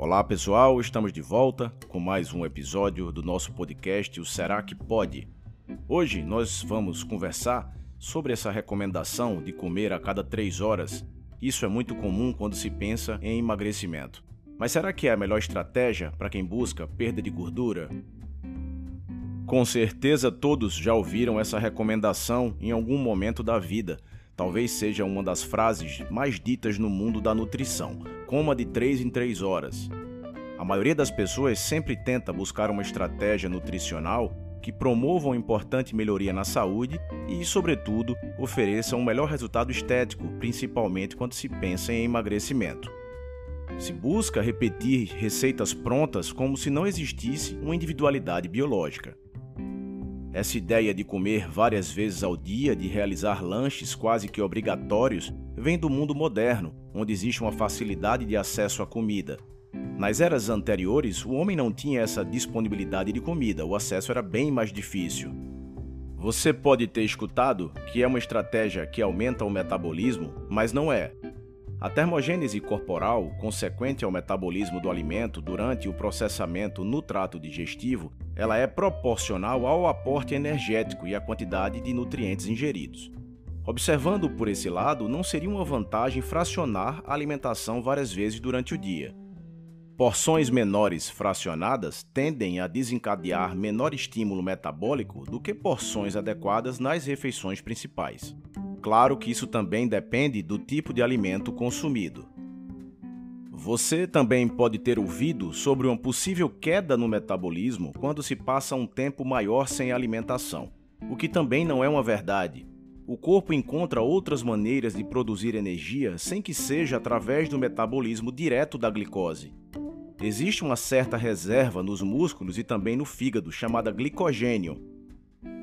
Olá pessoal, estamos de volta com mais um episódio do nosso podcast O Será que Pode? Hoje nós vamos conversar sobre essa recomendação de comer a cada 3 horas. Isso é muito comum quando se pensa em emagrecimento. Mas será que é a melhor estratégia para quem busca perda de gordura? Com certeza todos já ouviram essa recomendação em algum momento da vida. Talvez seja uma das frases mais ditas no mundo da nutrição. Coma de 3 em 3 horas. A maioria das pessoas sempre tenta buscar uma estratégia nutricional que promova uma importante melhoria na saúde e, sobretudo, ofereça um melhor resultado estético, principalmente quando se pensa em emagrecimento. Se busca repetir receitas prontas como se não existisse uma individualidade biológica. Essa ideia de comer várias vezes ao dia, de realizar lanches quase que obrigatórios, vem do mundo moderno, onde existe uma facilidade de acesso à comida. Nas eras anteriores, o homem não tinha essa disponibilidade de comida, o acesso era bem mais difícil. Você pode ter escutado que é uma estratégia que aumenta o metabolismo, mas não é. A termogênese corporal, consequente ao metabolismo do alimento durante o processamento no trato digestivo, ela é proporcional ao aporte energético e à quantidade de nutrientes ingeridos. Observando por esse lado, não seria uma vantagem fracionar a alimentação várias vezes durante o dia. Porções menores fracionadas tendem a desencadear menor estímulo metabólico do que porções adequadas nas refeições principais. Claro que isso também depende do tipo de alimento consumido. Você também pode ter ouvido sobre uma possível queda no metabolismo quando se passa um tempo maior sem alimentação, o que também não é uma verdade. O corpo encontra outras maneiras de produzir energia sem que seja através do metabolismo direto da glicose. Existe uma certa reserva nos músculos e também no fígado, chamada glicogênio,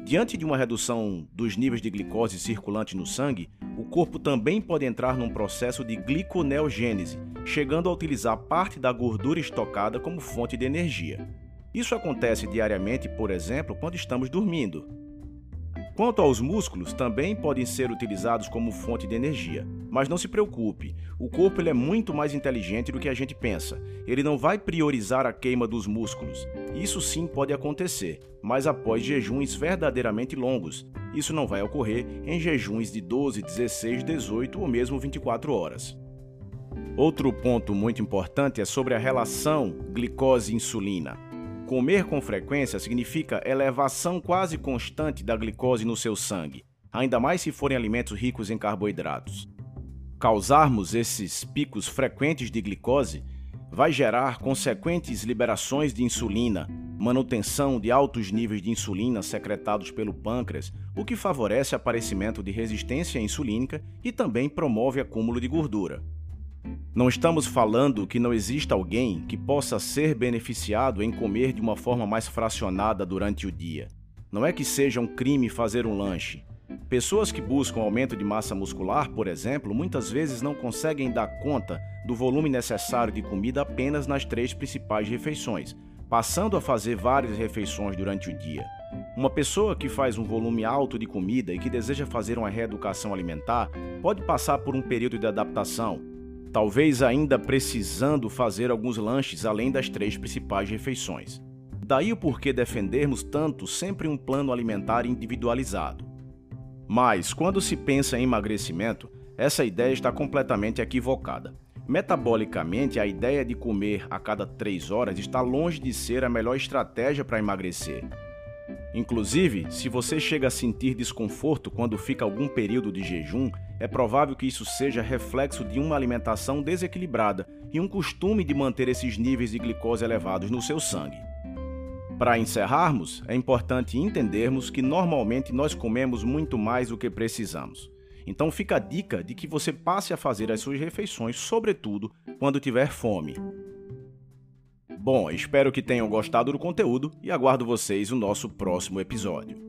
Diante de uma redução dos níveis de glicose circulante no sangue, o corpo também pode entrar num processo de gliconeogênese, chegando a utilizar parte da gordura estocada como fonte de energia. Isso acontece diariamente, por exemplo, quando estamos dormindo. Quanto aos músculos, também podem ser utilizados como fonte de energia. Mas não se preocupe, o corpo ele é muito mais inteligente do que a gente pensa. Ele não vai priorizar a queima dos músculos. Isso sim pode acontecer, mas após jejuns verdadeiramente longos. Isso não vai ocorrer em jejuns de 12, 16, 18 ou mesmo 24 horas. Outro ponto muito importante é sobre a relação glicose-insulina. Comer com frequência significa elevação quase constante da glicose no seu sangue, ainda mais se forem alimentos ricos em carboidratos. Causarmos esses picos frequentes de glicose vai gerar consequentes liberações de insulina, manutenção de altos níveis de insulina secretados pelo pâncreas, o que favorece aparecimento de resistência insulínica e também promove acúmulo de gordura. Não estamos falando que não exista alguém que possa ser beneficiado em comer de uma forma mais fracionada durante o dia. Não é que seja um crime fazer um lanche. Pessoas que buscam aumento de massa muscular, por exemplo, muitas vezes não conseguem dar conta do volume necessário de comida apenas nas três principais refeições, passando a fazer várias refeições durante o dia. Uma pessoa que faz um volume alto de comida e que deseja fazer uma reeducação alimentar pode passar por um período de adaptação, talvez ainda precisando fazer alguns lanches além das três principais refeições. Daí o porquê defendermos tanto sempre um plano alimentar individualizado. Mas, quando se pensa em emagrecimento, essa ideia está completamente equivocada. Metabolicamente, a ideia de comer a cada três horas está longe de ser a melhor estratégia para emagrecer. Inclusive, se você chega a sentir desconforto quando fica algum período de jejum, é provável que isso seja reflexo de uma alimentação desequilibrada e um costume de manter esses níveis de glicose elevados no seu sangue. Para encerrarmos, é importante entendermos que normalmente nós comemos muito mais do que precisamos. Então fica a dica de que você passe a fazer as suas refeições, sobretudo quando tiver fome. Bom, espero que tenham gostado do conteúdo e aguardo vocês no nosso próximo episódio.